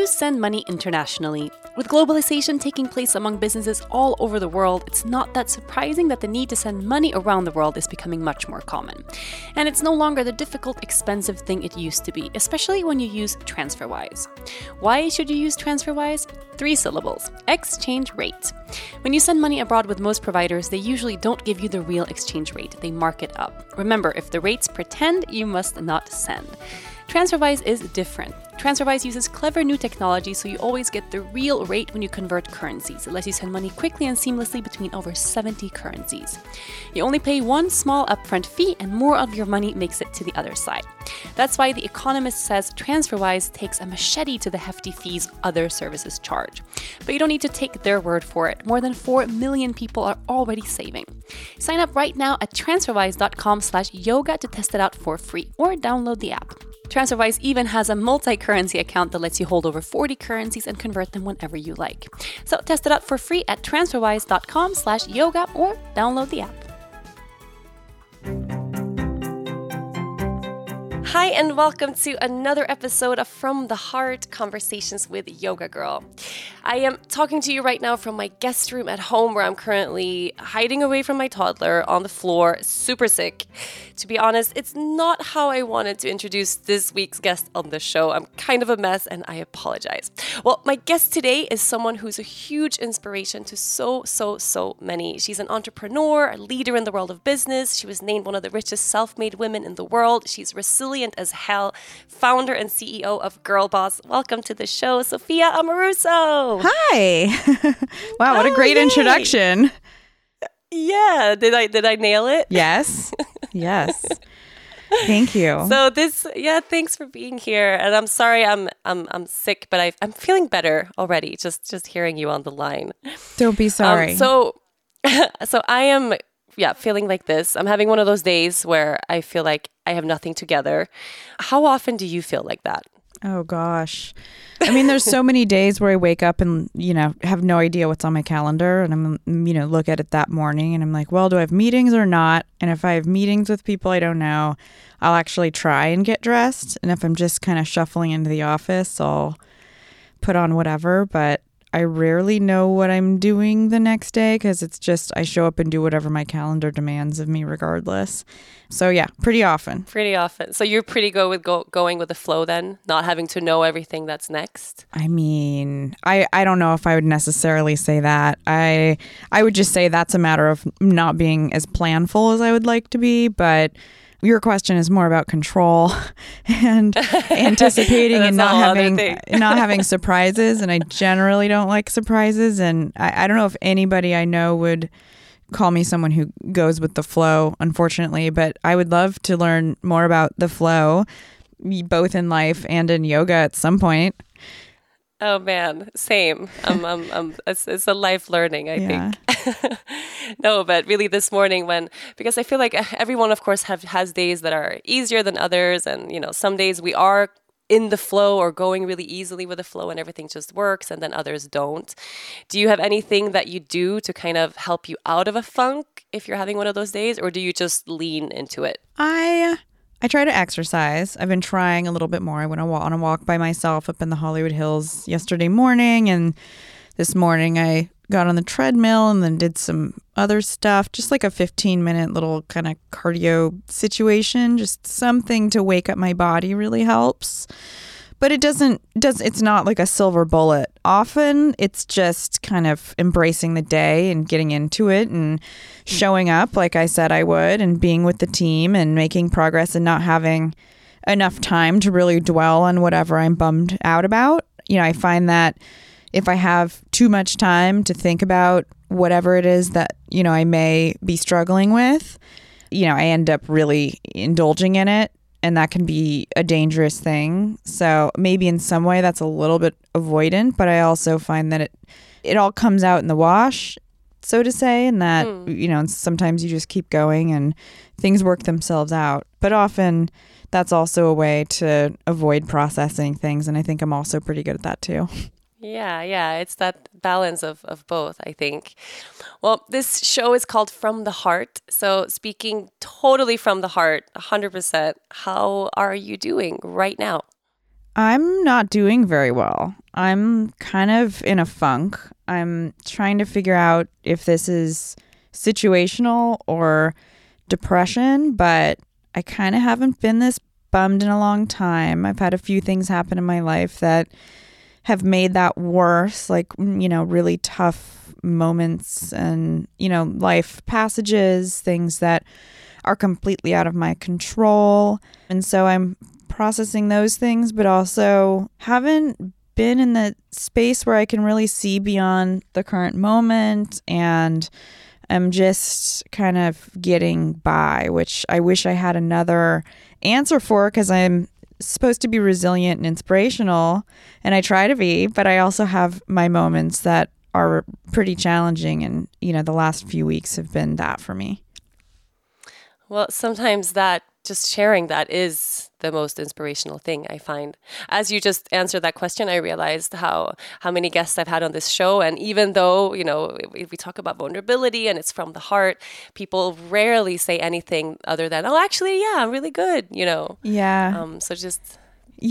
You send money internationally? With globalization taking place among businesses all over the world, it's not that surprising that the need to send money around the world is becoming much more common. And it's no longer the difficult, expensive thing it used to be, especially when you use TransferWise. Why should you use TransferWise? Three syllables exchange rate. When you send money abroad with most providers, they usually don't give you the real exchange rate, they mark it up. Remember, if the rates pretend, you must not send. TransferWise is different. TransferWise uses clever new technology so you always get the real rate when you convert currencies. It lets you send money quickly and seamlessly between over 70 currencies. You only pay one small upfront fee and more of your money makes it to the other side. That's why The Economist says TransferWise takes a machete to the hefty fees other services charge. But you don't need to take their word for it. More than 4 million people are already saving. Sign up right now at transferwise.com slash yoga to test it out for free or download the app. TransferWise even has a multi currency account that lets you hold over 40 currencies and convert them whenever you like. So test it out for free at transferwise.com slash yoga or download the app. Hi, and welcome to another episode of From the Heart Conversations with Yoga Girl. I am talking to you right now from my guest room at home where I'm currently hiding away from my toddler on the floor, super sick. To be honest, it's not how I wanted to introduce this week's guest on the show. I'm kind of a mess and I apologize. Well, my guest today is someone who's a huge inspiration to so, so, so many. She's an entrepreneur, a leader in the world of business. She was named one of the richest self made women in the world. She's resilient as hell, founder and CEO of Girl Boss. Welcome to the show, Sophia Amoruso. Hi. wow, what a great introduction. Yeah, did I did I nail it? Yes. Yes. Thank you. So this, yeah, thanks for being here. And I'm sorry, I'm I'm I'm sick, but I I'm feeling better already. Just just hearing you on the line. Don't be sorry. Um, so so I am yeah, feeling like this. I'm having one of those days where I feel like I have nothing together. How often do you feel like that? Oh gosh. I mean, there's so many days where I wake up and, you know, have no idea what's on my calendar. And I'm, you know, look at it that morning and I'm like, well, do I have meetings or not? And if I have meetings with people I don't know, I'll actually try and get dressed. And if I'm just kind of shuffling into the office, I'll put on whatever. But I rarely know what I'm doing the next day because it's just I show up and do whatever my calendar demands of me, regardless. So yeah, pretty often. Pretty often. So you're pretty good with go- going with the flow then, not having to know everything that's next. I mean, I I don't know if I would necessarily say that. I I would just say that's a matter of not being as planful as I would like to be, but your question is more about control and anticipating and not having not having surprises and I generally don't like surprises and I, I don't know if anybody I know would call me someone who goes with the flow unfortunately but I would love to learn more about the flow both in life and in yoga at some point Oh man, same. Um, um, um, it's, it's a life learning, I Yeah. think. no, but really this morning when because I feel like everyone, of course, have has days that are easier than others, and you know, some days we are in the flow or going really easily with the flow and everything just works, and then others don't. Do you have anything that you do to kind of help you out of a funk if you're having one of those days, or do you just lean into it? I I try to exercise. I've been trying a little bit more. I went on a walk by myself up in the Hollywood Hills yesterday morning, and this morning I got on the treadmill and then did some other stuff, just like a 15 minute little kind of cardio situation. Just something to wake up my body really helps. But it doesn't does it's not like a silver bullet. Often it's just kind of embracing the day and getting into it and hmm. showing up like I said I would and being with the team and making progress and not having enough time to really dwell on whatever I'm bummed out about. You know, I find that if I have too much time to think about whatever it is that, you know, I may be struggling with, you know, I end up really indulging in it and that can be a dangerous thing. So maybe in some way that's a little bit avoidant, but I also find that it it all comes out in the wash, so to say, and that hmm. you know sometimes you just keep going and things work themselves out. But often that's also a way to avoid processing things, and I think I'm also pretty good at that too. Yeah, yeah, it's that balance of, of both, I think. Well, this show is called From the Heart. So, speaking totally from the heart, 100%, how are you doing right now? I'm not doing very well. I'm kind of in a funk. I'm trying to figure out if this is situational or depression, but I kind of haven't been this bummed in a long time. I've had a few things happen in my life that have made that worse, like, mm, you know, really tough moments and, you know, life passages, things that are completely out of my control. And so I'm processing those things, but also haven't been in the space where I can really see beyond the current moment and I'm just kind of getting by, which I wish I had another answer for because I'm supposed to be resilient and inspirational and I try to be, but I also have my moments that are pretty challenging and you know the last few weeks have been that for me. Well, sometimes that just sharing that is the most inspirational thing I find. As you just answered that question, I realized how how many guests I've had on this show, and even though you know we, we talk about vulnerability and it's from the heart, people rarely say anything other than "Oh, actually, yeah, I'm really good," you know. Yeah. Um. So just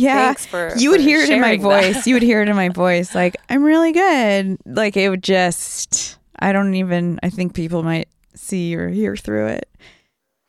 Yeah. Thanks for- you would hear it in my that. voice. you would hear it in my voice. Like, I'm really good. Like, it would just, I don't even, I think people might see or hear through it.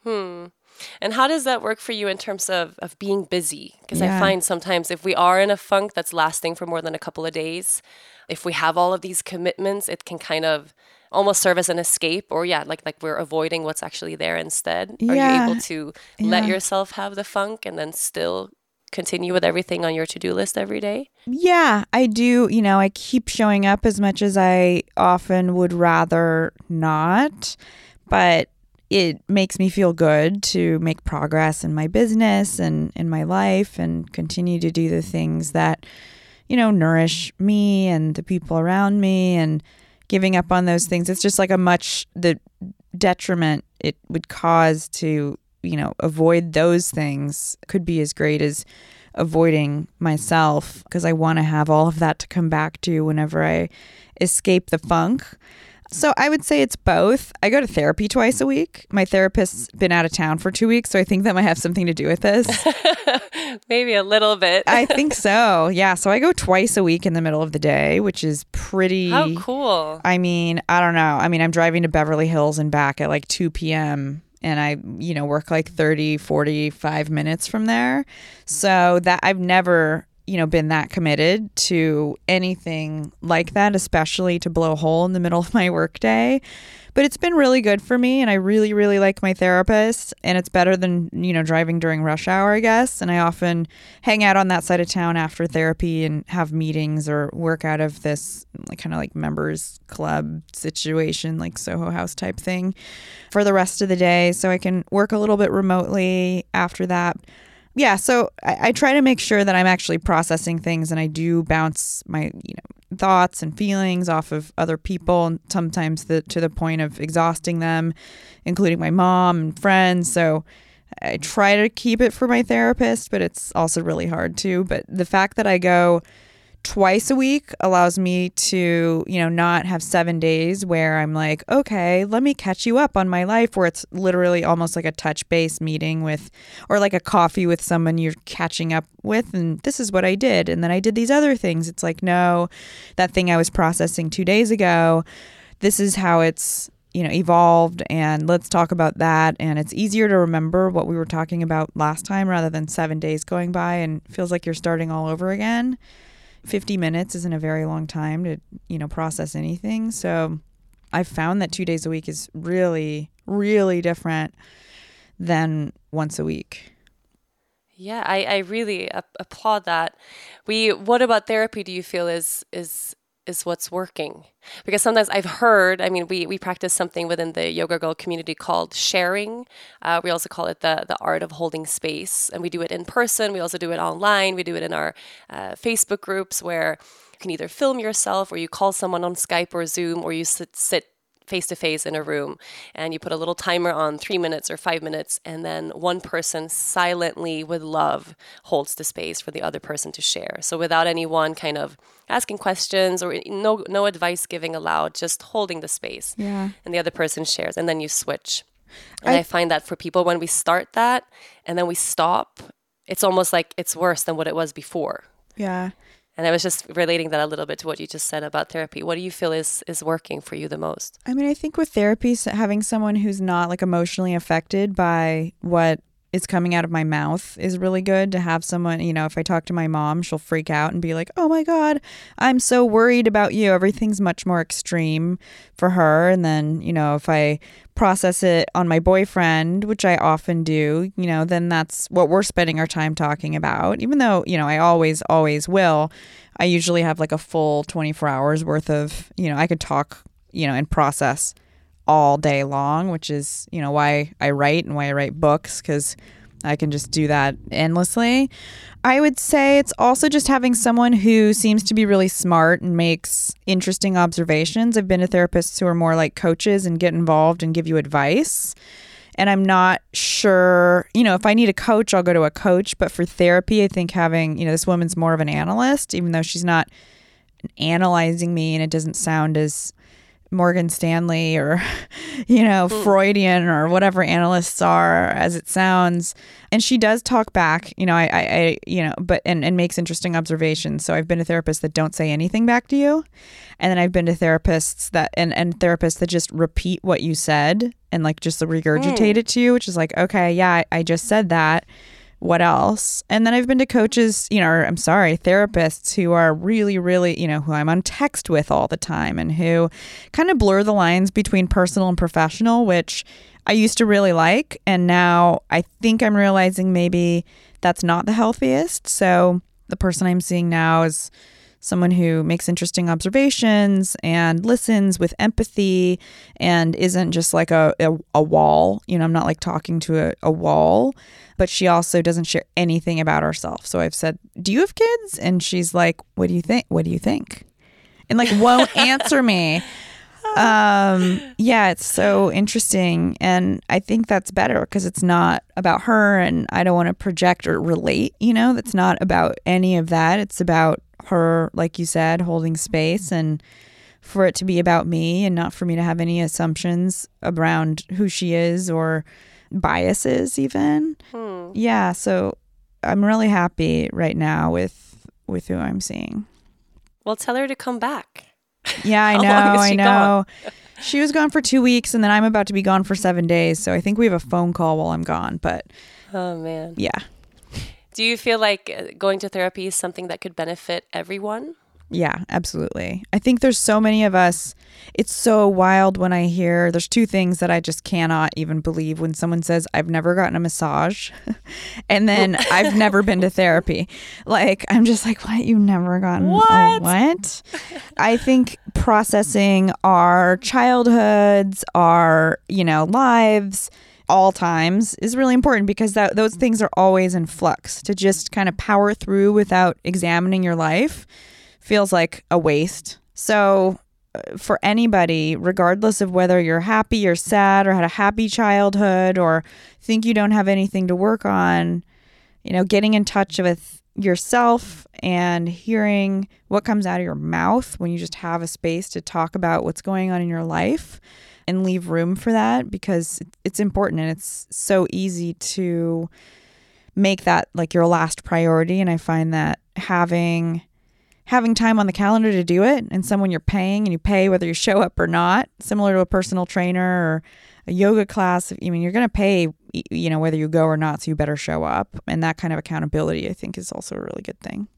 Hmm. And how does that work for you in terms of, of being busy? Because I find sometimes if we are in a funk that's lasting for more than a couple of days, if we have all of these commitments, it can kind of almost serve as an escape or yeah, like like we're avoiding what's actually there instead. Are you able to let yourself have the funk and then still continue with everything on your to-do list every day? Yeah, I do. You know, I keep showing up as much as I often would rather not, but it makes me feel good to make progress in my business and in my life and continue to do the things that, you know, nourish me and the people around me and giving up on those things. It's just like a much the detriment it would cause to, you know, avoid those things could be as great as avoiding myself because I want to have all of that to come back to whenever I escape the funk. So I would say it's both. I go to therapy twice a week. My therapist's been out of town for two weeks, so I think that might have something to do with this. Maybe a little bit. I think so. Yeah. So I go twice a week in the middle of the day, which is pretty. How cool. I mean, I don't know. I mean, I'm driving to Beverly Hills and back at like 2 p.m. and I, you know, work like 30, 45 minutes from there. So that I've never, you know, been that committed to anything like that, especially to blow a hole in the middle of my workday. But it's been really good for me and I really, really like my therapist. And it's better than, you know, driving during rush hour, I guess. And I often hang out on that side of town after therapy and have meetings or work out of this kind of like members club situation, like Soho House type thing for the rest of the day. So I can work a little bit remotely after that. Yeah, so I, I try to make sure that I'm actually processing things and I do bounce my, you know, thoughts and feelings off of other people and sometimes the, to the point of exhausting them, including my mom and friends. So I try to keep it for my therapist, but it's also really hard too. But the fact that I go twice a week allows me to, you know, not have seven days where I'm like, okay, let me catch you up on my life, where it's literally almost like a touch base meeting with, or like a coffee with someone you're catching up with. And this is what I did. And then I did these other things. It's like, no, that thing I was processing two days ago, this is how it's you know evolved and let's talk about that and it's easier to remember what we were talking about last time rather than 7 days going by and feels like you're starting all over again 50 minutes isn't a very long time to, you know, process anything. So I've found that two days a week is really, really different than once a week. Yeah, I, I really applaud that. We, what about therapy do you feel is, is is what's working. Because sometimes I've heard, I mean, we, we practice something within the Yoga Girl community called sharing. Uh, we also call it the, the art of holding space. And we do it in person, we also do it online, we do it in our uh, Facebook groups where you can either film yourself or you call someone on Skype or Zoom or you sit, sit face to face in a room and you put a little timer on three minutes or five minutes, and then one person silently, with love, holds the space for the other person to share. So without anyone kind of asking questions or no no advice giving allowed, just holding the space. Yeah. And the other person shares, and then you switch. And I, I find that for people, when we start that and then we stop, it's almost like it's worse than what it was before. Yeah. And I was just relating that a little bit to what you just said about therapy. What do you feel is is working for you the most? I mean, I think with therapy, having someone who's not like emotionally affected by what is coming out of my mouth is really good to have someone, you know, if I talk to my mom, she'll freak out and be like, "Oh my god, I'm so worried about you." Everything's much more extreme for her, and then, you know, if I process it on my boyfriend, which I often do, you know, then that's what we're spending our time talking about. Even though, you know, I always always will, I usually have like a full 24 hours worth of, you know, I could talk, you know, and process all day long, which is, you know, why I write and why I write books because I can just do that endlessly. I would say it's also just having someone who seems to be really smart and makes interesting observations. I've been to therapists who are more like coaches and get involved and give you advice. And I'm not sure, you know, if I need a coach, I'll go to a coach. But for therapy, I think having, you know, this woman's more of an analyst, even though she's not analyzing me and it doesn't sound as Morgan Stanley or, you know, mm. Freudian or whatever analysts are as it sounds. And she does talk back, you know, I, I, I, you know, but, and, and makes interesting observations. So I've been to therapists that don't say anything back to you. And then I've been to therapists that, and, and therapists that just repeat what you said and like just regurgitate mm. it to you, which is like, okay, yeah, I, I just said that what else? And then I've been to coaches, you know, or, I'm sorry, therapists who are really, really, you know, who I'm on text with all the time and who kind of blur the lines between personal and professional, which I used to really like. And now I think I'm realizing maybe that's not the healthiest. So the person I'm seeing now is someone who makes interesting observations and listens with empathy and isn't just like a, a, a wall. You know, I'm not like talking to a, a wall, but she also doesn't share anything about herself. So I've said, Do you have kids? And she's like, What do you think? What do you think? And like won't answer me. Um, yeah, it's so interesting. And I think that's better because it's not about her and I don't want to project or relate, you know, that's not about any of that. It's about her, like you said, holding space and for it to be about me and not for me to have any assumptions around who she is or biases even. Hmm. Yeah, so I'm really happy right now with with who I'm seeing. Well, tell her to come back. Yeah, I know. I know. she was gone for 2 weeks and then I'm about to be gone for 7 days, so I think we have a phone call while I'm gone, but Oh man. Yeah. Do you feel like uh, going to therapy is something that could benefit everyone? Yeah, absolutely. I think there's so many of us. It's so wild when I hear there's two things that I just cannot even believe when someone says, I've never gotten a massage and then I've never been to therapy. Like, I'm just like, what? You've never gotten what? what? I think processing our childhoods, our, you know, lives, all times is really important because that those things are always in flux. To just kind of power through without examining your life feels like a waste. So uh, for anybody, regardless of whether you're happy or sad or had a happy childhood or think you don't have anything to work on, you know, getting in touch with yourself and hearing what comes out of your mouth when you just have a space to talk about what's going on in your life and leave room for that because it's important and it's so easy to make that like your last priority and I find that having having time on the calendar to do it and someone you're paying and you pay whether you show up or not, similar to a personal trainer or a yoga class. I mean, you're going to pay, you know, whether you go or not, so you better show up. And that kind of accountability, I think, is also a really good thing.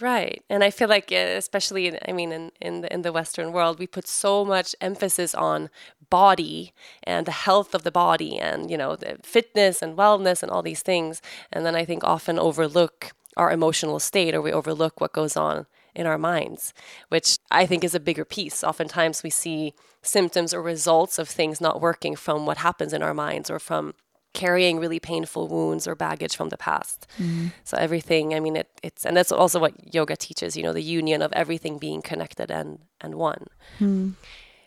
Right. And I feel like uh, especially in, I mean in in the, in the western world we put so much emphasis on body and the health of the body and you know the fitness and wellness and all these things and then I think often overlook our emotional state or we overlook what goes on in our minds, which I think is a bigger piece. Oftentimes we see symptoms or results of things not working from what happens in our minds or from carrying really painful wounds or baggage from the past. Mm. So everything, I mean, it, it's, and that's also what yoga teaches, you know, the union of everything being connected and, and one. Mm.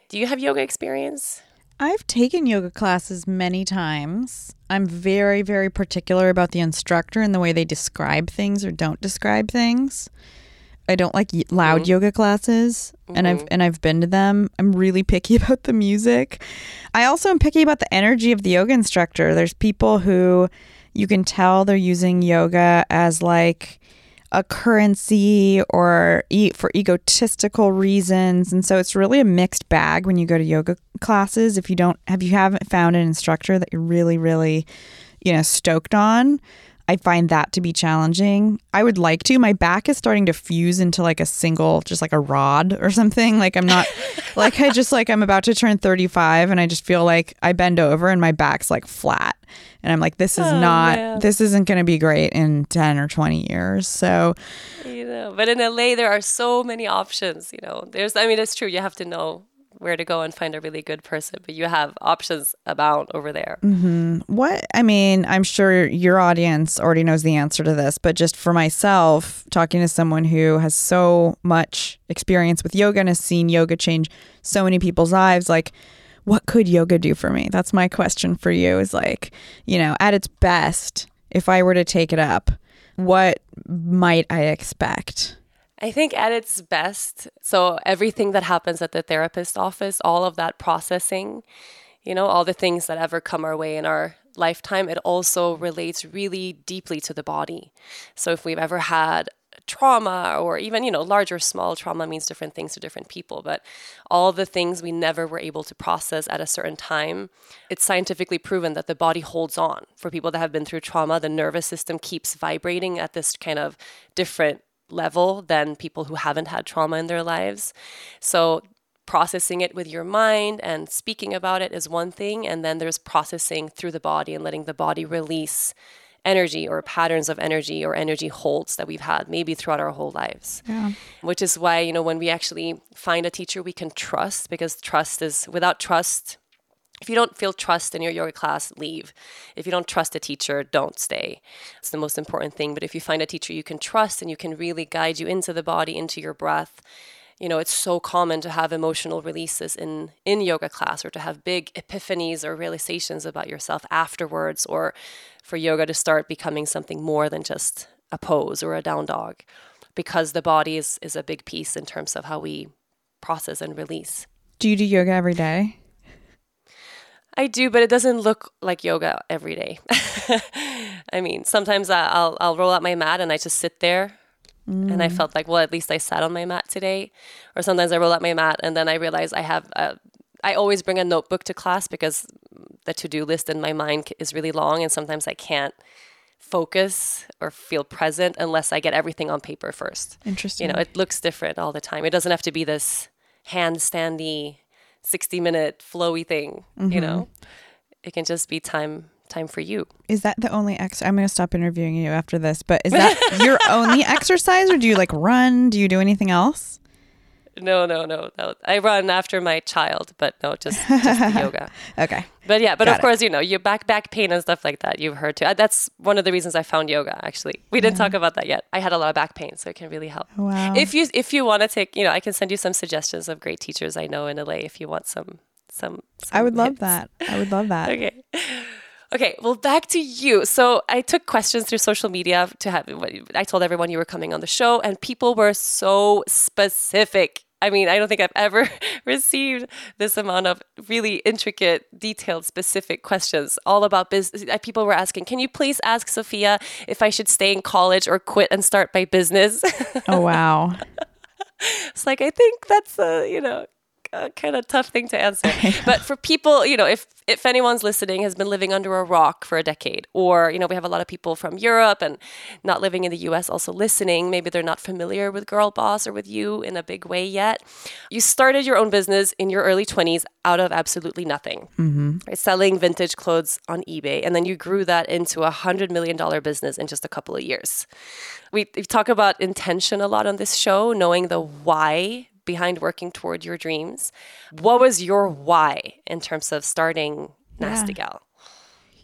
Do you have yoga experience? I've taken yoga classes many times. I'm very, very particular about the instructor and the way they describe things or don't describe things. I don't like loud mm-hmm. yoga classes, mm-hmm. and I've mm-hmm. and I've been to them. I'm really picky about the music. I also am picky about the energy of the yoga instructor. There's people who you can tell they're using yoga as like a currency or e- for egotistical reasons and so it's really a mixed bag when you go to yoga classes if you don't have you haven't found an instructor that you're really really you know stoked on I find that to be challenging. I would like to. My back is starting to fuse into like a single, just like a rod or something. Like I'm not, like I just like I'm about to turn 35 and I just feel like I bend over and my back's like flat. And I'm like, this is oh, not, man. this isn't going to be great in 10 or 20 years. So, you know, but in LA, there are so many options. You know, there's, I mean, it's true. You have to know where to go and find a really good person, but you have options abound over there. Mm-hmm. What I mean, I'm sure your audience already knows the answer to this, but just for myself, talking to someone who has so much experience with yoga and has seen yoga change so many people's lives, like, what could yoga do for me? That's my question for you is like, you know, at its best, if I were to take it up, what might I expect? I think at its best, so everything that happens at the therapist office, all of that processing, you know, all the things that ever come our way in our lifetime, it also relates really deeply to the body. So if we've ever had trauma or even you know large or small trauma means different things to different people but all the things we never were able to process at a certain time it's scientifically proven that the body holds on for people that have been through trauma the nervous system keeps vibrating at this kind of different level than people who haven't had trauma in their lives. So, processing it with your mind and speaking about it is one thing. And then there's processing through the body and letting the body release energy or patterns of energy or energy holds that we've had maybe throughout our whole lives. Yeah. Which is why, you know, when we actually find a teacher we can trust, because trust is without trust, if you don't feel trust in your yoga class, leave. If you don't trust a teacher, don't stay. It's the most important thing. But if you find a teacher you can trust and you can really guide you into the body, into your breath, you know, it's so common to have emotional releases in in yoga class or to have big epiphanies or realizations about yourself afterwards or for yoga to start becoming something more than just a pose or a down dog because the body is is a big piece in terms of how we process and release. Do you do yoga every day? I do, but it doesn't look like yoga every day. I mean, sometimes I'll I'll roll out my mat and I just sit there, mm. and I mm. felt like, well, at least I sat on my mat today. Or sometimes I roll out my mat and then I realize I have. A, I always bring a notebook to class because the to do list in my mind is really long, and sometimes I can't focus or feel present unless I get everything on paper first. Interesting. You know, it looks different all the time. It doesn't have to be this handstandy 60 minute flowy thing, mm-hmm. you know? It can just be time time for you. Is that the only ex I'm going to stop interviewing you after this, but is that your only exercise or do you like run? Do you do anything else? No, no, no, no. I run after my child, but no, just, just yoga. Okay. But yeah, but Got of it. course, you know, your back back pain and stuff like that. You've heard too. Uh, That's one of the reasons I found yoga. Actually, we didn't talk about that yet. I had a lot of back pain, so it can really help. Wow. If you if you want to take, you know, I can send you some suggestions of great teachers I know in LA. If you want some some. I would some love that. I would love that. Okay. Okay, well, back to you. So I took questions through social media to have. I told everyone you were coming on the show, and people were so specific. I mean, I don't think I've ever received this amount of really intricate, detailed, specific questions all about business. People were asking, "Can you please ask Sophia if I should stay in college or quit and start my business?" Oh wow. it's like I think that's a you know a kind of tough thing to answer. but for people, you know, if if anyone's listening has been living under a rock for a decade, or you know, we have a lot of people from Europe and not living in the U.S. also listening. Maybe they're not familiar with Girl Boss or with you in a big way yet. You started your own business in your early 20s out of absolutely nothing, mm-hmm. right? selling vintage clothes on eBay, and then you grew that into a hundred million dollar business in just a couple of years. We, we talk about intention a lot on this show, knowing the why behind working toward your dreams. What was your why in terms of starting Nasty Gal?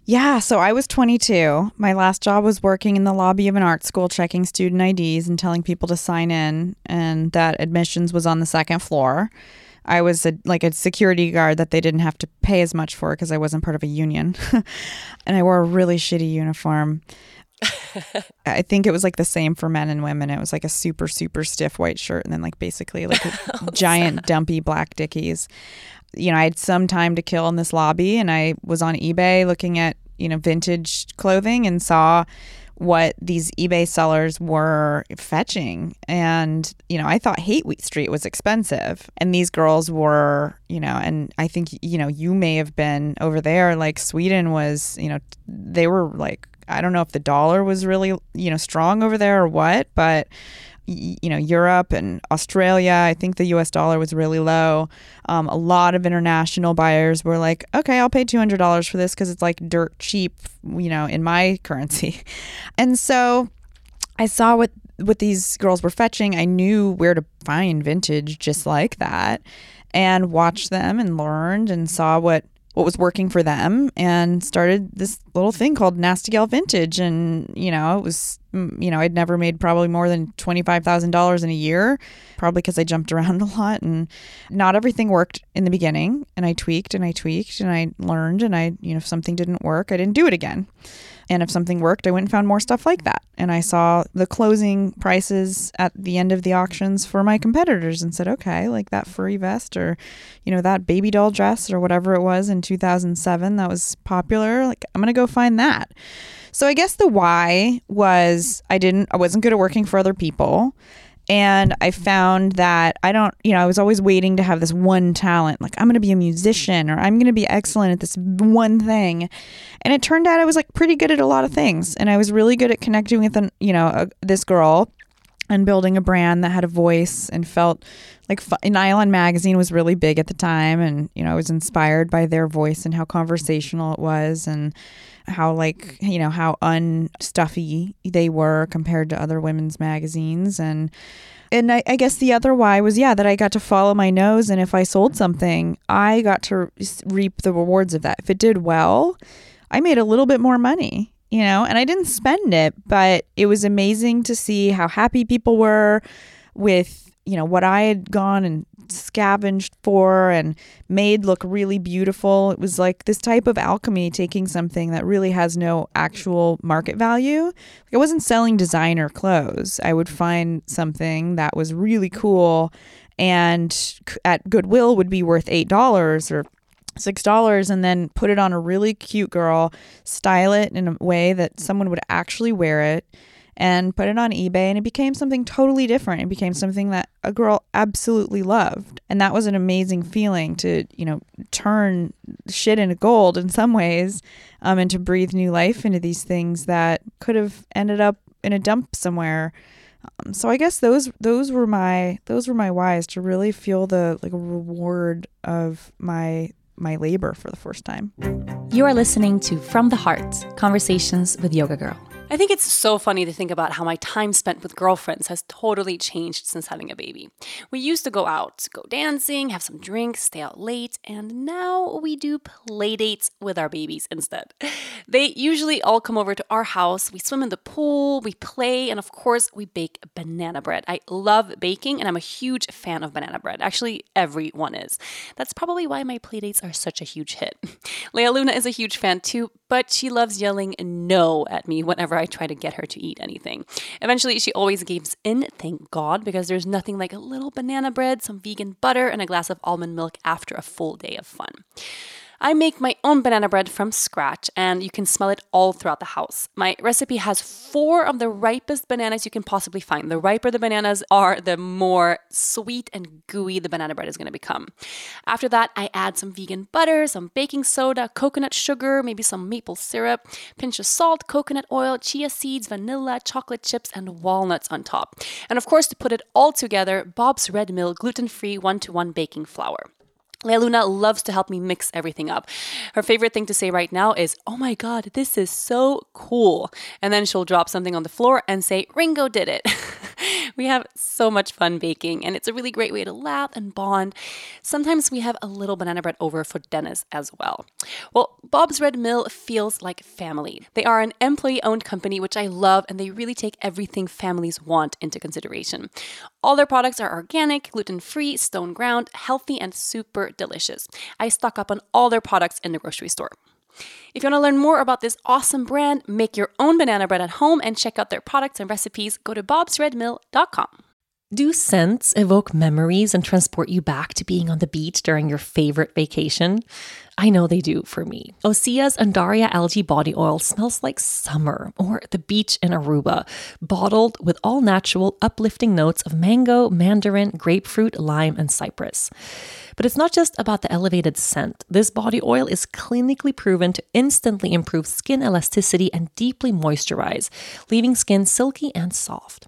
Yeah, so I was 22. My last job was working in the lobby of an art school, checking student IDs and telling people to sign in, and that admissions was on the second floor. I was a, like a security guard that they didn't have to pay as much for because I wasn't part of a union, and I wore a really shitty uniform. I think it was like the same for men and women. It was like a super super stiff white shirt and then like basically like giant dumpy black dickies. You know, I had some time to kill in this lobby and I was on eBay looking at, you know, vintage clothing and saw what these eBay sellers were fetching. And, you know, I thought Hate Wheat Street was expensive. And these girls were, you know, and I think, you know, you may have been over there. Like Sweden was, you know, they were like, I don't know if the dollar was really, you know, strong over there or what, but you know, Europe and Australia, I think the US dollar was really low. Um, a lot of international buyers were like, okay, I'll pay $200 for this because it's like dirt cheap, you know, in my currency. And so I saw what what these girls were fetching. I knew where to find vintage just like that and watched them and learned and saw what what was working for them and started this little thing called Nasty Gal Vintage. And, you know, it was, mm, you know, I'd never made probably more than $25,000 in a year, probably because I jumped around a lot and not everything worked in the beginning. And I tweaked and I tweaked and I learned and I, you know, if something didn't work, I didn't do it again. And if something worked, I went and found more stuff like that. And I saw the closing prices at the end of the auctions for my competitors and said, okay, like that furry vest or, you know, that baby doll dress or whatever it was in 2007 that was popular. Like, I'm going to go find that. So I guess the why was I didn't, I wasn't good at working for other people. And I found that I don't, you know, I was always waiting to have this one talent. Like, I'm going to be a musician or I'm going to be excellent at this one thing. And it turned out I was like pretty good at a lot of things. And I was really good at connecting with, an, you know, a, this girl and building a brand that had a voice and felt like fu- Nylon magazine was really big at the time and you know I was inspired by their voice and how conversational it was and how like you know how unstuffy they were compared to other women's magazines. And and I, I guess the other why was yeah that I got to follow my nose. And if I sold something I got to reap the rewards of that. If it did well I made a little bit more money you know, and I didn't spend it, but it was amazing to see how happy people were with, you know, what I had gone and scavenged for and made look really beautiful. It was like this type of alchemy taking something that really has no actual market value. Like I wasn't selling designer clothes. I would find something that was really cool and at Goodwill would be worth $8 or six dollars and then put it on a really cute girl style it in a way that someone would actually wear it and put it on ebay and it became something totally different it became something that a girl absolutely loved and that was an amazing feeling to you know turn shit into gold in some ways um, and to breathe new life into these things that could have ended up in a dump somewhere um, so I guess those those were my those were my whys to really feel the like reward of my my labor for the first time. You are listening to From the Heart Conversations with Yoga Girl. I think it's so funny to think about how my time spent with girlfriends has totally changed since having a baby. We used to go out, go dancing, have some drinks, stay out late, and now we do play dates with our babies instead. They usually all come over to our house, we swim in the pool, we play, and of course, we bake banana bread. I love baking and I'm a huge fan of banana bread. Actually, everyone is. That's probably why my play dates are such a huge hit. Leia Luna is a huge fan too, but she loves yelling no at me whenever I try to get her to eat anything. Eventually, she always gives in, thank God, because there's nothing like a little banana bread, some vegan butter, and a glass of almond milk after a full day of fun. I make my own banana bread from scratch, and you can smell it all throughout the house. My recipe has four of the ripest bananas you can possibly find. The riper the bananas are, the more sweet and gooey the banana bread is going to become. After that, I add some vegan butter, some baking soda, coconut sugar, maybe some maple syrup, pinch of salt, coconut oil, chia seeds, vanilla, chocolate chips, and walnuts on top. And of course, to put it all together, Bob's Red Mill gluten free one to one baking flour. Leia loves to help me mix everything up. Her favorite thing to say right now is, Oh my God, this is so cool. And then she'll drop something on the floor and say, Ringo did it. we have so much fun baking, and it's a really great way to laugh and bond. Sometimes we have a little banana bread over for Dennis as well. Well, Bob's Red Mill feels like family. They are an employee owned company, which I love, and they really take everything families want into consideration. All their products are organic, gluten free, stone ground, healthy, and super delicious. I stock up on all their products in the grocery store. If you want to learn more about this awesome brand, make your own banana bread at home, and check out their products and recipes, go to bobsredmill.com. Do scents evoke memories and transport you back to being on the beach during your favorite vacation? I know they do for me. Osea's Undaria algae body oil smells like summer or the beach in Aruba, bottled with all natural, uplifting notes of mango, mandarin, grapefruit, lime, and cypress. But it's not just about the elevated scent. This body oil is clinically proven to instantly improve skin elasticity and deeply moisturize, leaving skin silky and soft.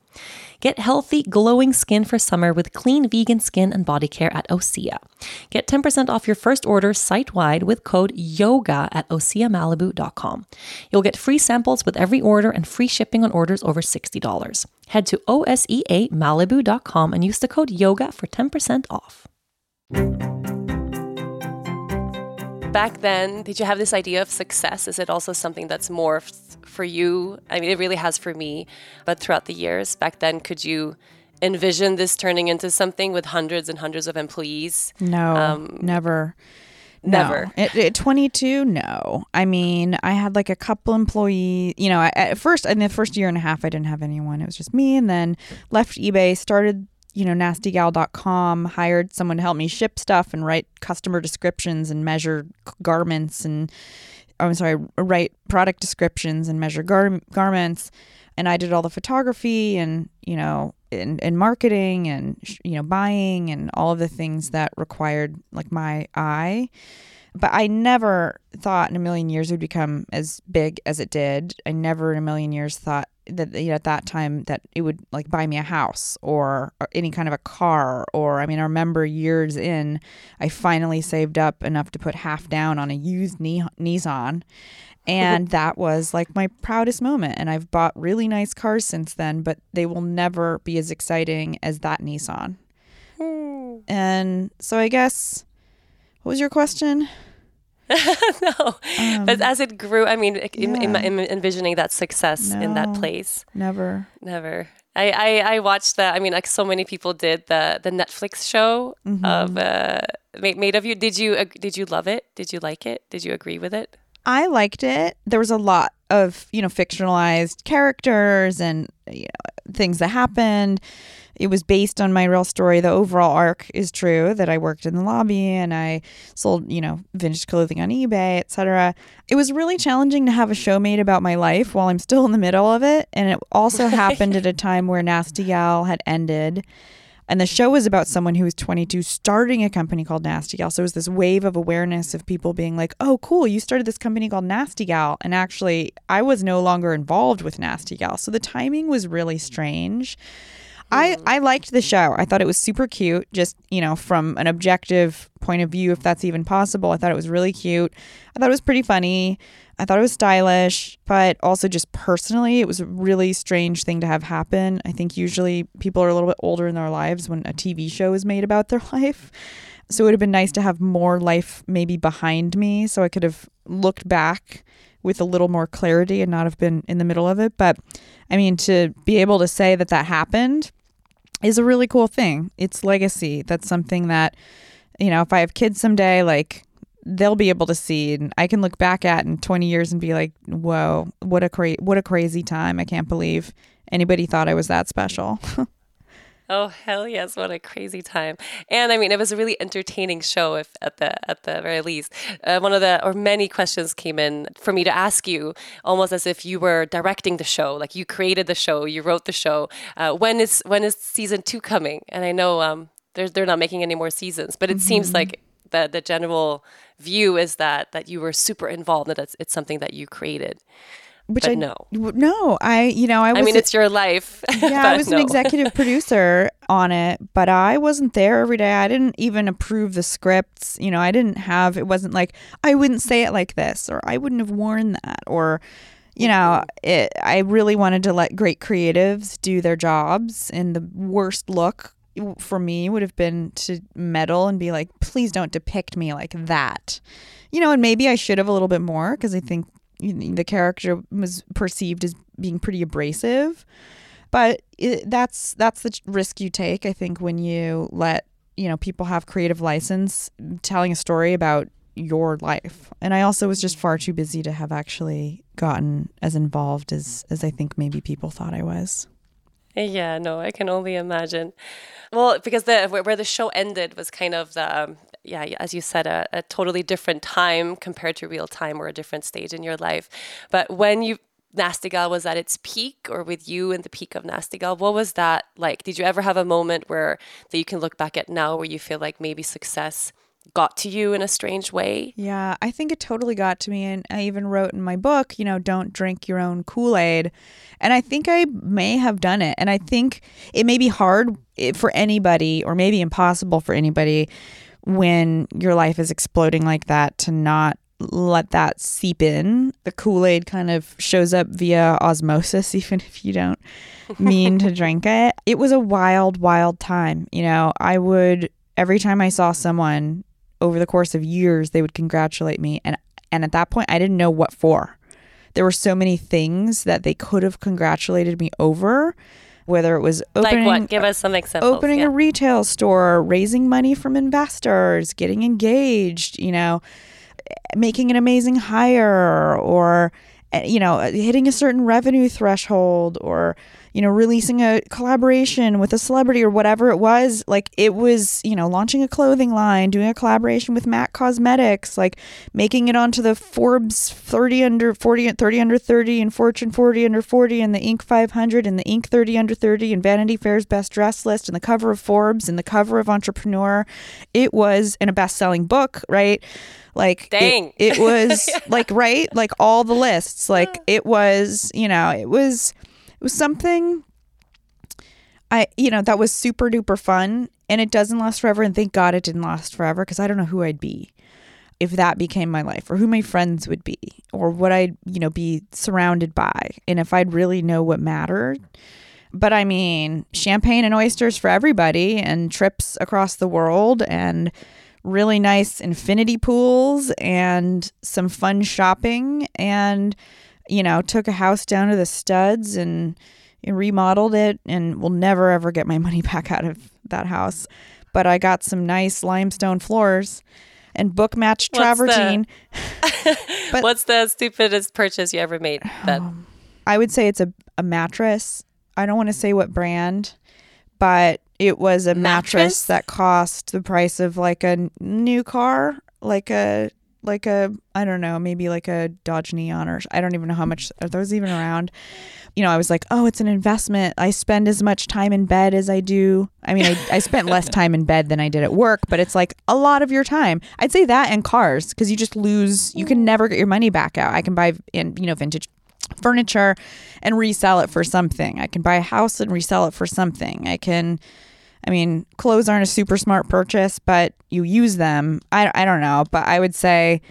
Get healthy, glowing skin for summer with clean vegan skin and body care at Osea. Get 10% off your first order site wide with code YOGA at OseaMalibu.com. You'll get free samples with every order and free shipping on orders over $60. Head to OSEAMalibu.com and use the code YOGA for 10% off. Back then, did you have this idea of success? Is it also something that's morphed for you? I mean, it really has for me, but throughout the years, back then, could you envision this turning into something with hundreds and hundreds of employees? No, Um, never. never. No. At, at 22, no. I mean, I had like a couple employees. You know, I, at first, in the first year and a half, I didn't have anyone. It was just me. And then left eBay, started, you know, nastygal.com, hired someone to help me ship stuff and write customer descriptions and measure garments and, oh, I'm sorry, write product descriptions and measure gar- garments. And I did all the photography and, you know, and, and marketing and, you know, buying and all of the things that required like my eye. But I never thought in a million years it would become as big as it did. I never in a million years thought that you know, at that time that it would like buy me a house or, or any kind of a car or I mean I remember years in I finally saved up enough to put half down on a used Ni- Nissan and that was like my proudest moment and I've bought really nice cars since then but they will never be as exciting as that Nissan. And so I guess what was your question? no, Um, but as it grew, I mean, yeah. im- envisioning that success in that place. Never. Never. I, I, I watched that. I mean, like so many people did the the Netflix show Mm-hmm. of uh, made, made of you. Did you ag- did you love it? Did you like it? Did you agree with it? I liked it. There was a lot of, you know, fictionalized characters and you know, things that happened. It was based on my real story. The overall arc is true that I worked in the lobby and I sold, you know, vintage clothing on eBay, etc. It was really challenging to have a show made about my life while I'm still in the middle of it, and it also happened at a time where Nasty Gal had ended and the show was about someone who was 22 starting a company called Nasty Gal. So it was this wave of awareness of people being like, oh, cool, you started this company called Nasty Gal. And actually, I was no longer involved with Nasty Gal. So the timing was really strange. I, I liked the show. I thought it was super cute, just, you know, from an objective point of view, if that's even possible. I thought it was really cute. I thought it was pretty funny. I thought it was stylish, but also just personally, it was a really strange thing to have happen. I think usually people are a little bit older in their lives when a TV show is made about their life. So it would have been nice to have more life maybe behind me so I could have looked back with a little more clarity and not have been in the middle of it. But I mean, to be able to say that that happened is a really cool thing. It's legacy. That's something that, you know, if I have kids someday, like they'll be able to see and I can look back at in 20 years and be like, "Whoa, what a cra- what a crazy time. I can't believe anybody thought I was that special." Oh hell yes! What a crazy time! And I mean, it was a really entertaining show. If at the at the very least, uh, one of the or many questions came in for me to ask you, almost as if you were directing the show, like you created the show, you wrote the show. Uh, when is when is season two coming? And I know um, they're they're not making any more seasons, but it mm-hmm. seems like the the general view is that that you were super involved and it's it's something that you created. Which but I know. No, I you know I was. I mean, it's your life. Yeah, I was no. an executive producer on it, but I wasn't there every day. I didn't even approve the scripts. You know, I didn't have. It wasn't like I wouldn't say it like this, or I wouldn't have worn that, or you know, mm-hmm. it, I really wanted to let great creatives do their jobs. And the worst look for me would have been to meddle and be like, please don't depict me like that. You know, and maybe I should have a little bit more because I think the character was perceived as being pretty abrasive. But it, that's that's the risk you take, I think, when you let you know people have creative license telling a story about your life. And I also was just far too busy to have actually gotten as involved as as I think maybe people thought I was. Yeah, no, I can only imagine. Well, because the where the show ended was kind of the um, yeah, as you said, a, a totally different time compared to real time or a different stage in your life. But when you Nasty Gal was at its peak, or with you in the peak of Nasty Gal, what was that like? Did you ever have a moment where that you can look back at now, where you feel like maybe success got to you in a strange way? Yeah, I think it totally got to me. And I even wrote in my book, you know, don't drink your own Kool Aid. And I think I may have done it. And I think it may be hard eh, for anybody, or maybe impossible for anybody, when your life is exploding like that to not let that seep in. The Kool Aid kind of shows up via osmosis, even if you don't mean to drink it. It was a wild, wild time. You know, I would, every time I saw someone over the course of years, they would congratulate me. And, and at that point, I didn't know what for. There were so many things that they could have congratulated me over, whether it was opening, like what? Give us some examples. Opening yeah. a retail store, raising money from investors, getting engaged, you know, making an amazing hire, or eh, you know, hitting a certain revenue threshold, or you know, releasing a collaboration with a celebrity or whatever it was. Like it was, you know, launching a clothing line, doing a collaboration with MAC Cosmetics, like making it onto the Forbes 30 under 40 and 30 under 30 and Fortune 40 under 40 and the Inc 500 and the Inc 30 under 30 and Vanity Fair's best dress list and the cover of Forbes and the cover of Entrepreneur. It was in a best-selling book, right? Like Dang. It, it was like right, like all the lists. Like it was, you know, it was it was something I, you know, that was super duper fun and it doesn't last forever. And thank God it didn't last forever because I don't know who I'd be if that became my life or who my friends would be or what I'd, you know, be surrounded by and if I'd really know what mattered. But I mean, champagne and oysters for everybody and trips across the world and really nice infinity pools and some fun shopping and you know, took a house down to the studs and, and remodeled it and will never ever get my money back out of that house. But I got some nice limestone floors. and book match What's the- travertine. But- What's the stupidest purchase you ever made? That um, I would say it's a, a mattress. I don't want to say what brand, but it was a mattress, Mattress? that cost the price of like a new car, like a like a I don't know, maybe like a Dodge Neon or I don't even know how much are those even around. You know, I was like, oh, it's an investment. I spend as much time in bed as I do. I mean, I, I spent less time in bed than I did at work, but it's like a lot of your time. I'd say that and cars because you just lose. You can mm. never get your money back out. I can buy in you know vintage furniture and resell it for something. I can buy a house and resell it for something. I can, I mean, clothes aren't a super smart purchase, but you use them. I, I don't know, but I would say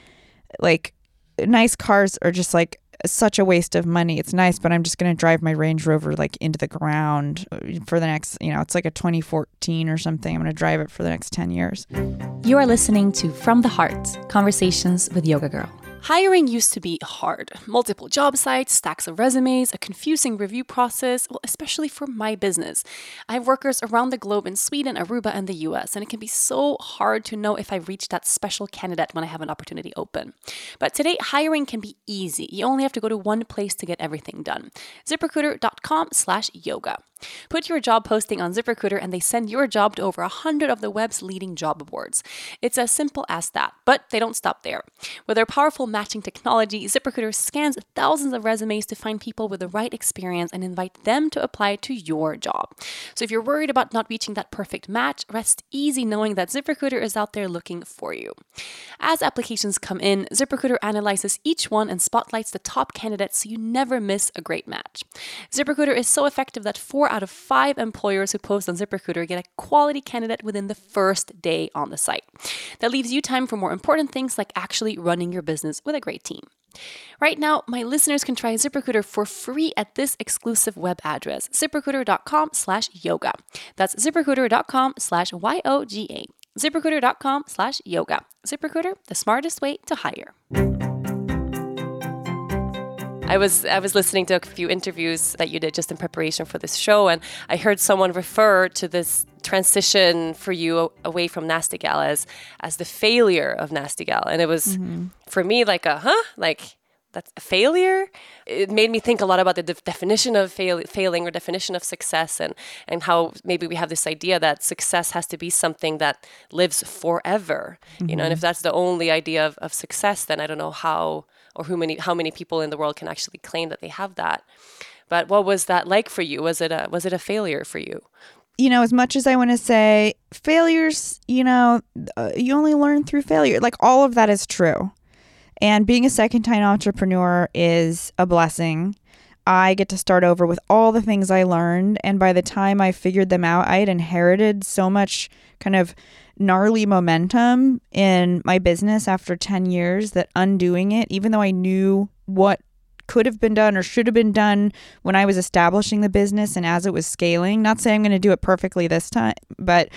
like nice cars are just like such a waste of money. It's nice, but I'm just going to drive my Range Rover like into the ground uh, for the next, you know, it's like a 2014 or something. I'm going to drive it for the next 10 years. You are listening to From the Heart Conversations with Yoga Girl. Hiring used to be hard. Multiple job sites, stacks of resumes, a confusing review process, well, especially for my business. I have workers around the globe in Sweden, Aruba, and the US, and it can be so hard to know if I've reached that special candidate when I have an opportunity open. But today, hiring can be easy. You only have to go to one place to get everything done. ZipRecruiter.com slash yoga. Put your job posting on ZipRecruiter and they send your job to over 100 of the web's leading job boards. It's as simple as that, but they don't stop there. With their powerful matching technology, ZipRecruiter scans thousands of resumes to find people with the right experience and invite them to apply to your job. So if you're worried about not reaching that perfect match, rest easy knowing that ZipRecruiter is out there looking for you. As applications come in, ZipRecruiter analyzes each one and spotlights the top candidates so you never miss a great match. ZipRecruiter is so effective that four out of five employers who post on ZipRecruiter get a quality candidate within the first day on the site. That leaves you time for more important things like actually running your business with a great team. Right now, my listeners can try ZipRecruiter for free at this exclusive web address, ziprecruiter.com slash yoga. That's ziprecruiter.com slash Y-O-G-A. ZipRecruiter.com slash yoga. ZipRecruiter, the smartest way to hire. I was I was listening to a few interviews that you did just in preparation for this show, and I heard someone refer to this transition for you away from Nasty Gal as as the failure of Nasty Gal, and it was mm-hmm. for me like a huh like that's a failure. It made me think a lot about the def- definition of fail- failing or definition of success, and and how maybe we have this idea that success has to be something that lives forever. You know, and if mm-hmm. that's the only idea of, of success, then I don't know how or who many how many people in the world can actually claim that they have that. But what was that like for you? Was it a was it a failure for you? You know, as much as I want to say failures, you know, uh, you only learn through failure. Like all of that is true. And being a second time entrepreneur is a blessing. I get to start over with all the things I learned. And by the time I figured them out, I had inherited so much kind of gnarly momentum in my business after 10 years that undoing it, even though I knew what could have been done or should have been done when I was establishing the business and as it was scaling. Not saying I'm going to do it perfectly this time, but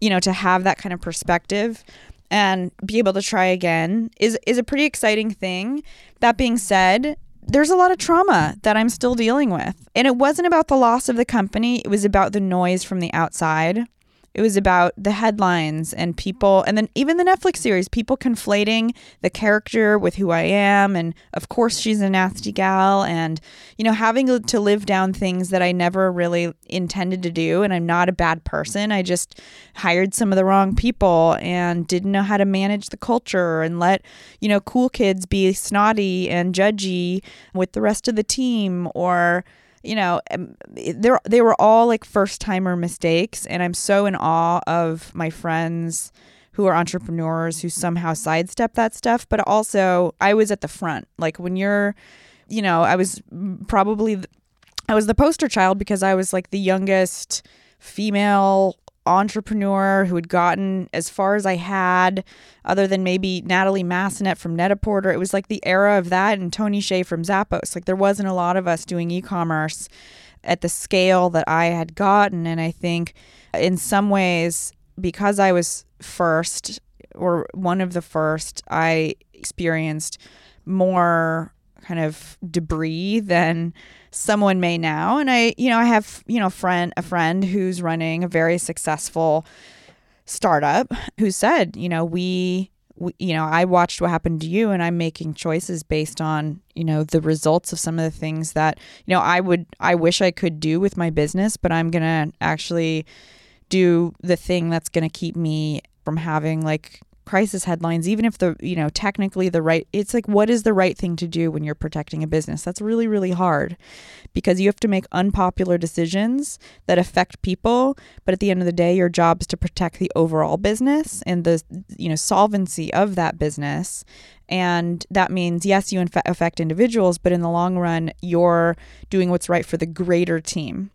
you know, to have that kind of perspective and be able to try again is is a pretty exciting thing. That being said, there's a lot of trauma that I'm still dealing with. And it wasn't about the loss of the company, it was about the noise from the outside. It was about the headlines and people, and then even the Netflix series, people conflating the character with who I am. And of course, she's a nasty gal, and, you know, having to live down things that I never really intended to do. And I'm not a bad person. I just hired some of the wrong people and didn't know how to manage the culture and let, you know, cool kids be snotty and judgy with the rest of the team or, you know, um, they they were all like first timer mistakes, and I'm so in awe of my friends who are entrepreneurs who somehow sidestep that stuff. But also, I was at the front. Like when you're, you know, I was probably, I was the poster child because I was like the youngest female entrepreneur who had gotten as far as I had, other than maybe Natalie Massenet from Net-a-Porter. It was like the era of that and Tony Hsieh from Zappos. Like there wasn't a lot of us doing e-commerce at the scale that I had gotten. And I think in some ways, because I was first or one of the first, I experienced more kind of debris than someone may now. And i you know i have you know friend a friend who's running a very successful startup who said you know we we, you know, I watched what happened to you and I'm making choices based on, you know, the results of some of the things that, you know, I would, I wish I could do with my business, but I'm to actually do the thing that's to keep me from having like crisis headlines even if the you know technically the right it's like what is the right thing to do when you're protecting a business? That's really really hard because you have to make unpopular decisions that affect people but at the end of the day your job is to protect the overall business and the you know solvency of that business. And that means yes you affect individuals but in the long run you're doing what's right for the greater team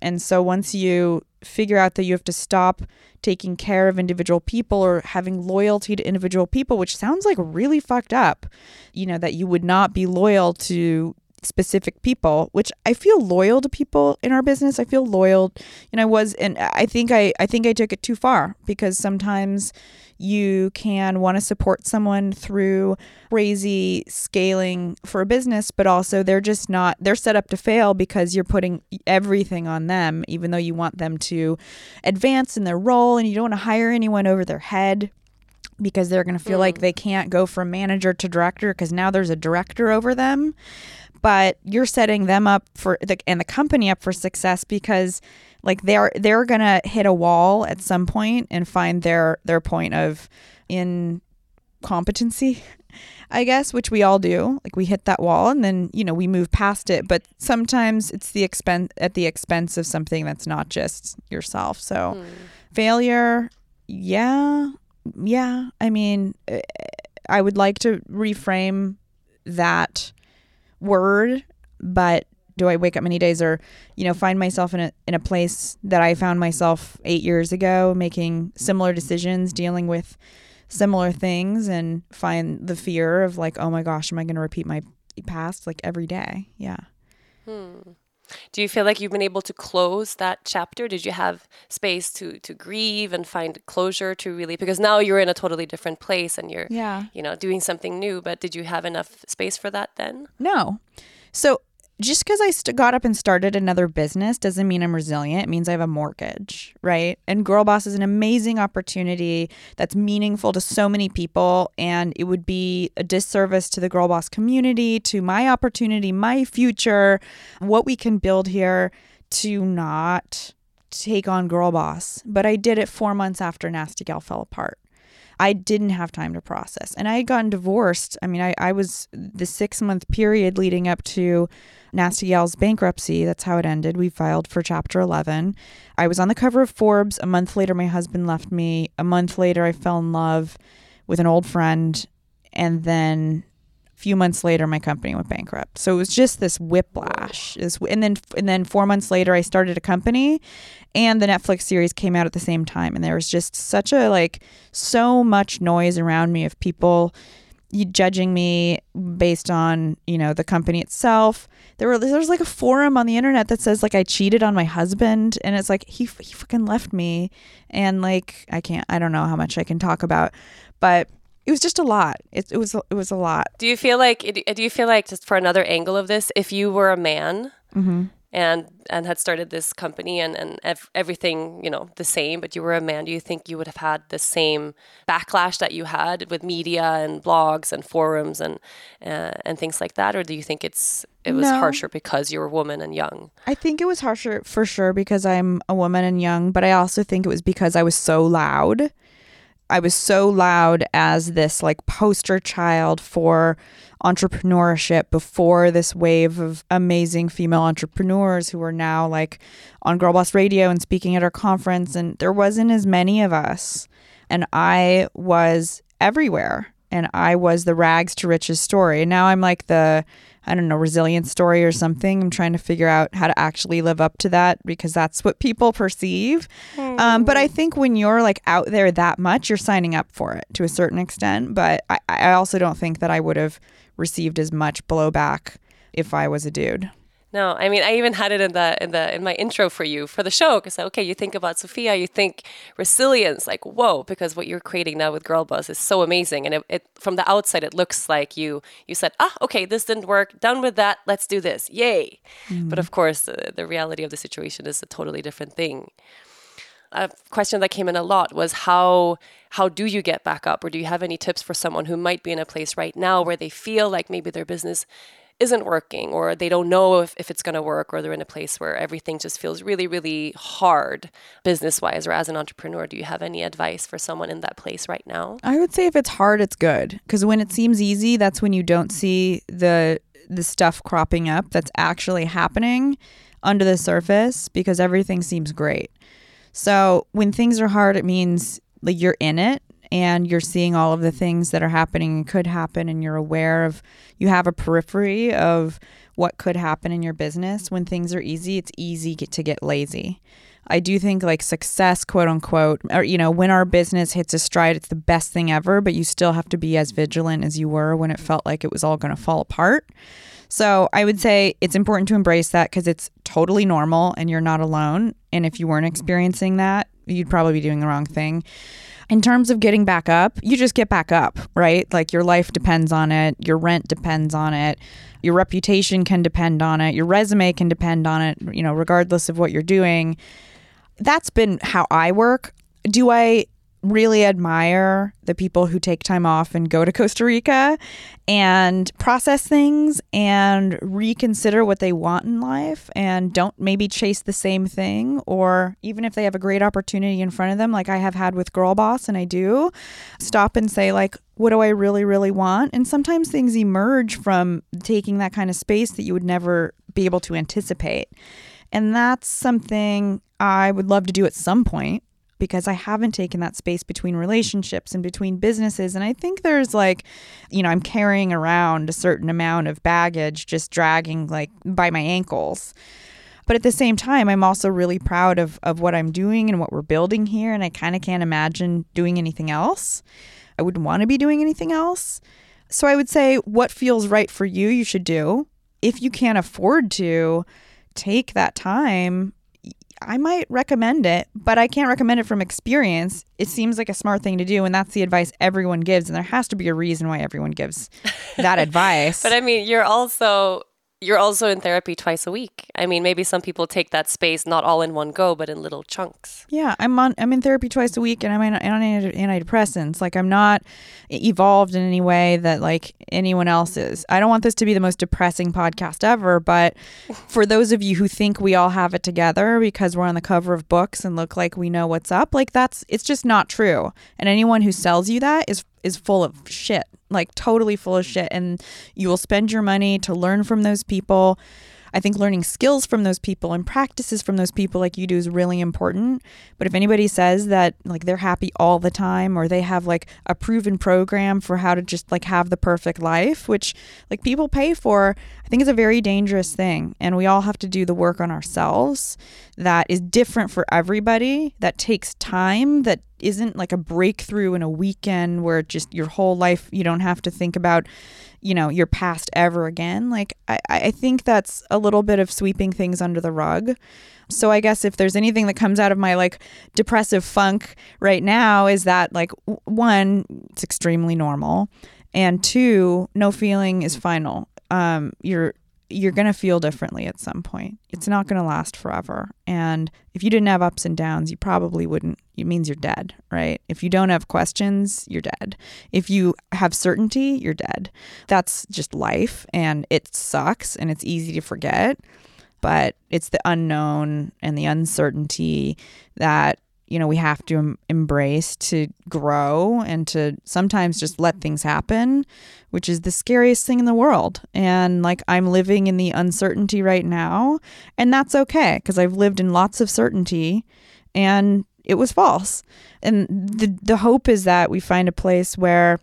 and so once you figure out that you have to stop taking care of individual people or having loyalty to individual people, which sounds like really fucked up, you know, that you would not be loyal to specific people which i feel loyal to people in our business. I feel loyal. And i was and i think i i think i took it too far because sometimes you can want to support someone through crazy scaling for a business, but also they're just not, they're set up to fail because you're putting everything on them, even though you want them to advance in their role and you don't want to hire anyone over their head because they're going to feel mm. like they can't go from manager to director because now there's a director over them but you're setting them up for the and the company up for success because like they're they're gonna hit a wall at some point and find their their point of incompetency I guess, which we all do. Like we hit that wall and then, you know, we move past it, but sometimes it's the expense at the expense of something that's not just yourself. So, mm. failure, yeah. Yeah. I mean, eh, I would like to reframe that word, but do I wake up many days or, you know, find myself in a in a place that I found myself eight years ago, making similar decisions, dealing with similar things, and find the fear of like, oh my gosh, am I going to repeat my past like every day? Yeah. Hmm. Do you feel like you've been able to close that chapter? Did you have space to to grieve and find closure to really because now you're in a totally different place and you're yeah. you know doing something new, but did you have enough space for that then? No. So just because I st- got up and started another business doesn't mean I'm resilient. It means I have a mortgage, right? And Girl Boss is an amazing opportunity that's meaningful to so many people. And it would be a disservice to the Girl Boss community, to my opportunity, my future, what we can build here to not take on Girl Boss. But I did it four months after Nasty Gal fell apart. I didn't have time to process. And I had gotten divorced. I mean, I, I was the six month period leading up to Nasty Gal's bankruptcy. That's how it ended. We filed for Chapter 11. I was on the cover of Forbes. A month later, my husband left me. A month later, I fell in love with an old friend. And then few months later my company went bankrupt. So it was just this whiplash. This, and then and then four months later i started a company and the netflix series came out at the same time. And there was just such a like so much noise around me of people judging me based on you know the company itself. There were there's like a forum on the internet that says like i cheated on my husband. And it's like he, he fucking left me. And like i can't i don't know how much i can talk about. But it was just a lot. It, it was it was a lot. Do you feel like do you feel like just for another angle of this, if you were a man mm-hmm. and and had started this company and and ev- everything you know the same, but you were a man, do you think you would have had the same backlash that you had with media and blogs and forums and uh, and things like that, or do you think it's it was no. harsher because you were a woman and young? I think it was harsher for sure because I'm a woman and young, but I also think it was because I was so loud I was so loud as this like poster child for entrepreneurship before this wave of amazing female entrepreneurs who are now like on Girl Boss Radio and speaking at our conference. And there wasn't as many of us. And I was everywhere. And I was the rags to riches story. And now I'm like the I don't know, resilience story or something. I'm trying to figure out how to actually live up to that because that's what people perceive. Mm. Um, but I hmm. think when you're like out there that much, you're signing up for it to a certain extent. But I, I also don't think that I would have received as much blowback if I was a dude. No, I mean, I even had it in the in the in my intro for you for the show because okay, you think about Sophia, you think resilience, like whoa, because what you're creating now with Girl Boss is so amazing, and it, it from the outside it looks like you you said ah okay, this didn't work, done with that, let's do this, yay! Mm. But of course, uh, the reality of the situation is a totally different thing. a question that came in a lot was how how do you get back up or do you have any tips for someone who might be in a place right now where they feel like maybe their business isn't working or they don't know if, if it's going to work or they're in a place where everything just feels really really hard business wise or as an entrepreneur do you have any advice for someone in that place right now I would say if it's hard, it's good because when it seems easy, that's when you don't see the the stuff cropping up that's actually happening under the surface because everything seems great. So when things are hard, it means like you're in it and you're seeing all of the things that are happening and could happen, and you're aware of you have a periphery of what could happen in your business. When things are easy, it's easy to get lazy. I do think like success, quote unquote, or you know, when our business hits a stride, it's the best thing ever, but you still have to be as vigilant as you were when it felt like it was all going to fall apart. So I would say it's important to embrace that because it's totally normal and you're not alone. And if you weren't experiencing that, you'd probably be doing the wrong thing. In terms of getting back up, you just get back up, right? Like your life depends on it, your rent depends on it, your reputation can depend on it, your resume can depend on it, you know, regardless of what you're doing. That's been how I work. Do I really admire the people who take time off and go to Costa Rica and process things and reconsider what they want in life and don't maybe chase the same thing. Or even if they have a great opportunity in front of them like I have had with Girl Boss and I do stop and say like what do I really really want? And sometimes things emerge from taking that kind of space that you would never be able to anticipate. And that's something I would love to do at some point because I haven't taken that space between relationships and between businesses. And I think there's like, you know, I'm carrying around a certain amount of baggage just dragging like by my ankles. But at the same time, I'm also really proud of, of what I'm doing and what we're building here. And I kind of can't imagine doing anything else. I wouldn't want to be doing anything else. So I would say what feels right for you, you should do. If you can't afford to, take that time I might recommend it, but I can't recommend it from experience. It seems like a smart thing to do, and that's the advice everyone gives. And there has to be a reason why everyone gives that advice. but I mean you're also you're also in therapy twice a week. I mean, maybe some people take that space not all in one go, but in little chunks. Yeah, I'm on. I'm in therapy twice a week, and I'm on, antidepressants. Like I'm not evolved in any way that like anyone else is. I don't want this to be the most depressing podcast ever, but for those of you who think we all have it together because we're on the cover of books and look like we know what's up, like that's it's just not true. And anyone who sells you that is is full of shit, like totally full of shit. And you will spend your money to learn from those people. I think learning skills from those people and practices from those people like you do is really important. But if anybody says that like they're happy all the time or they have like a proven program for how to just like have the perfect life, which like people pay for, I think is a very dangerous thing. And we all have to do the work on ourselves that is different for everybody, that takes time, that isn't like a breakthrough in a weekend where just your whole life you don't have to think about you know your past ever again like I, I think that's a little bit of sweeping things under the rug. So i guess if there's anything that comes out of my like depressive funk right now is that like one it's extremely normal and two no feeling is final. Um you're you're going to feel differently at some point. It's not going to last forever. And if you didn't have ups and downs, you probably wouldn't. It means you're dead, right? If you don't have questions, you're dead. If you have certainty, you're dead. That's just life and it sucks and it's easy to forget. But it's the unknown and the uncertainty that you know we have to em- embrace to grow and to sometimes just let things happen which is the scariest thing in the world. And like i'm living in the uncertainty right now and that's okay because i've lived in lots of certainty and it was false. And the the hope is that we find a place where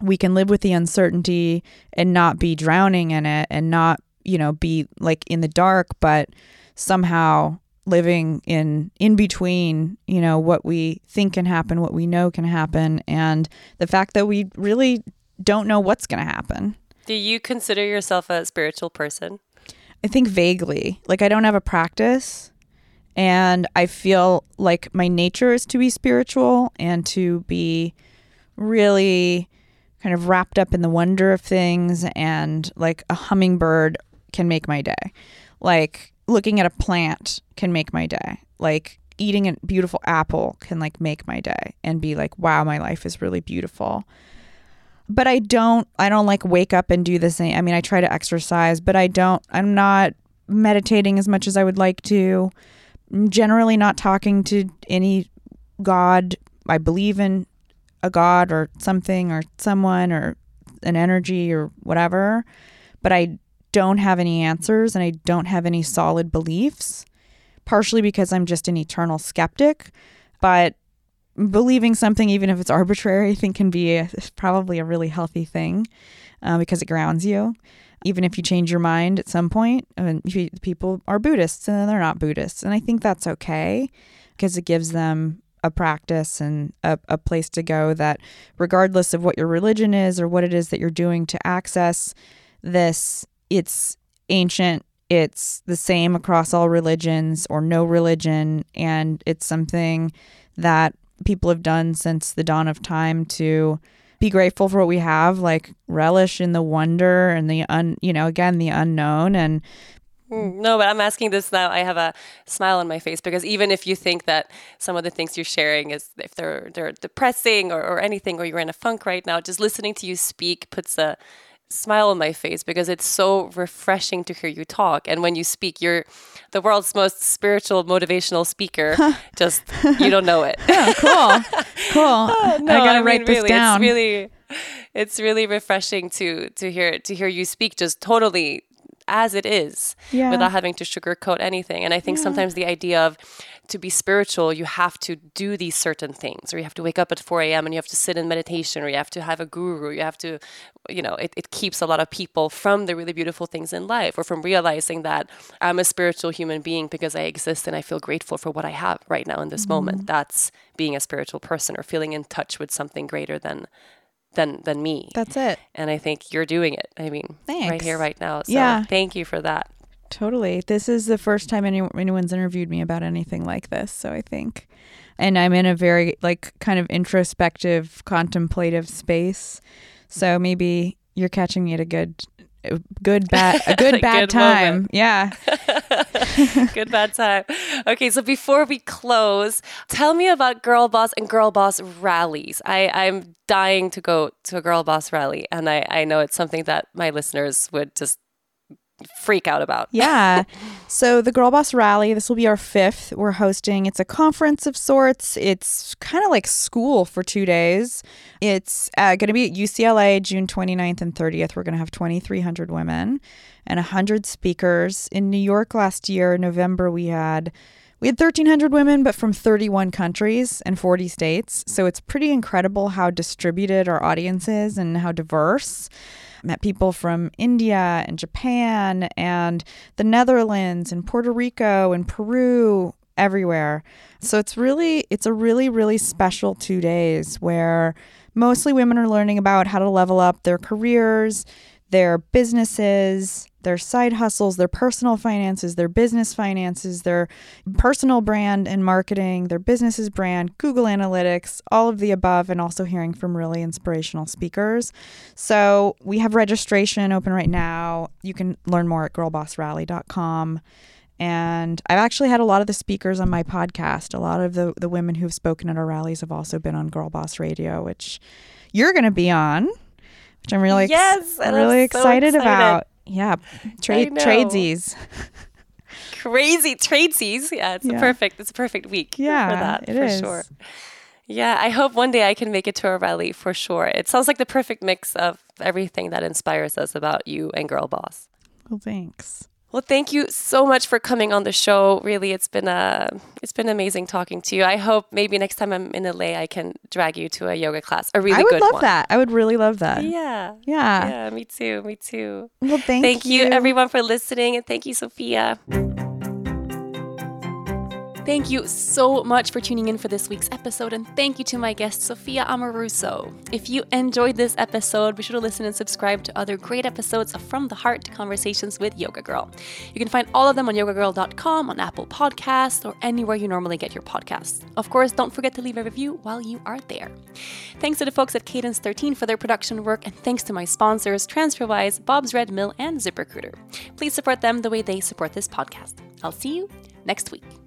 we can live with the uncertainty and not be drowning in it and not you know be like in the dark but somehow living in in between you know what we think can happen what we know can happen and the fact that we really don't know what's going to happen. Do you consider yourself a spiritual person? i think vaguely. Like i don't have a practice and i feel like my nature is to be spiritual and to be really kind of wrapped up in the wonder of things and like a hummingbird can make my day. Like looking at a plant can make my day. Like eating a beautiful apple can like make my day and be like, wow, my life is really beautiful. But I don't I don't like wake up and do the same. I mean, I try to exercise, but I don't I'm not meditating as much as I would like to. I'm generally not talking to any god. I believe in a god or something or someone or an energy or whatever, but I don't have any answers and I don't have any solid beliefs, partially because I'm just an eternal skeptic. But believing something, even if it's arbitrary, I think can be a, probably a really healthy thing uh, because it grounds you. Even if you change your mind at some point, people are Buddhists and they're not Buddhists. And I think that's okay because it gives them a practice and a, a place to go that, regardless of what your religion is or what it is that you're doing to access this, it's ancient, it's the same across all religions or no religion, and it's something that people have done since the dawn of time to be grateful for what we have like relish in the wonder and the un you know again the unknown and Mm, no, but I'm asking this now. I have a smile on my face because even if you think that some of the things you're sharing is if they're they're depressing or, or anything or you're in a funk right now, just listening to you speak puts a smile on my face because it's so refreshing to hear you talk. And when you speak, you're the world's most spiritual, motivational speaker. just you don't know it. oh, cool, cool. Oh, no, I gotta I write this really, down. It's really, it's really refreshing to to hear to hear you speak. Just totally as it is yeah. without having to sugarcoat anything. And I think yeah. sometimes the idea of to be spiritual, you have to do these certain things, or you have to wake up at 4 a.m. and you have to sit in meditation, or you have to have a guru, you have to, you know, it, it keeps a lot of people from the really beautiful things in life or from realizing that I'm a spiritual human being because I exist and I feel grateful for what I have right now in this mm-hmm. moment. That's being a spiritual person or feeling in touch with something greater than than than me. That's it. And I think you're doing it. I mean, Thanks. right here, right now. So yeah. thank you for that. Totally. This is the first time any, anyone's interviewed me about anything like this. So I think, and I'm in a very like kind of introspective, contemplative space. So maybe you're catching me at a good good bad a good bad good time moment. yeah good bad time okay so before we close tell me about girl boss and girl boss rallies i i'm dying to go to a girl boss rally and i i know it's something that my listeners would just freak out about. yeah. So the Girl Boss Rally, this will be our fifth. We're hosting. It's a conference of sorts. It's kind of like school for two days. It's uh, going to be at UCLA June 29th and 30th. We're going to have 2,300 women and 100 speakers. In New York last year, November, we had we had 1,300 women, but from 31 countries and 40 states. So it's pretty incredible how distributed our audience is and how diverse met people from India and Japan and the Netherlands and Puerto Rico and Peru everywhere. So it's really it's a really really special 2 days where mostly women are learning about how to level up their careers, their businesses, their side hustles, their personal finances, their business finances, their personal brand and marketing, their business's brand, Google Analytics, all of the above, and also hearing from really inspirational speakers. So we have registration open right now. You can learn more at girlbossrally.com. And I've actually had a lot of the speakers on my podcast. A lot of the, the women who've spoken at our rallies have also been on Girl Boss Radio, which you're going to be on which I'm really yes, ex- really excited, so excited, about. Yeah, trade tradesies. Crazy tradesies. Yeah, it's yeah. perfect. It's a perfect week. Yeah, for that it for is. sure. Yeah, I hope one day I can make it to a rally for sure. It sounds like the perfect mix of everything that inspires us about you and Girl Boss. Well, thanks. Well, thank you so much for coming on the show. Really, it's been a it's been amazing talking to you. I hope maybe next time I'm in LA, I can drag you to a yoga class. A really good I would love one. that. I would really love that. Yeah, yeah, yeah. Me too. Me too. Well, thank, thank you. you everyone for listening, and thank you, Sophia. Thank you so much for tuning in for this week's episode, and thank you to my guest, Sophia Amoruso. If you enjoyed this episode, be sure to listen and subscribe to other great episodes of From the Heart Conversations with Yoga Girl. You can find all of them on yogagirl.com, on Apple Podcasts, or anywhere you normally get your podcasts. Of course, don't forget to leave a review while you are there. Thanks to the folks at Cadence 13 for their production work, and thanks to my sponsors, TransferWise, Bob's Red Mill, and ZipRecruiter. Please support them the way they support this podcast. I'll see you next week.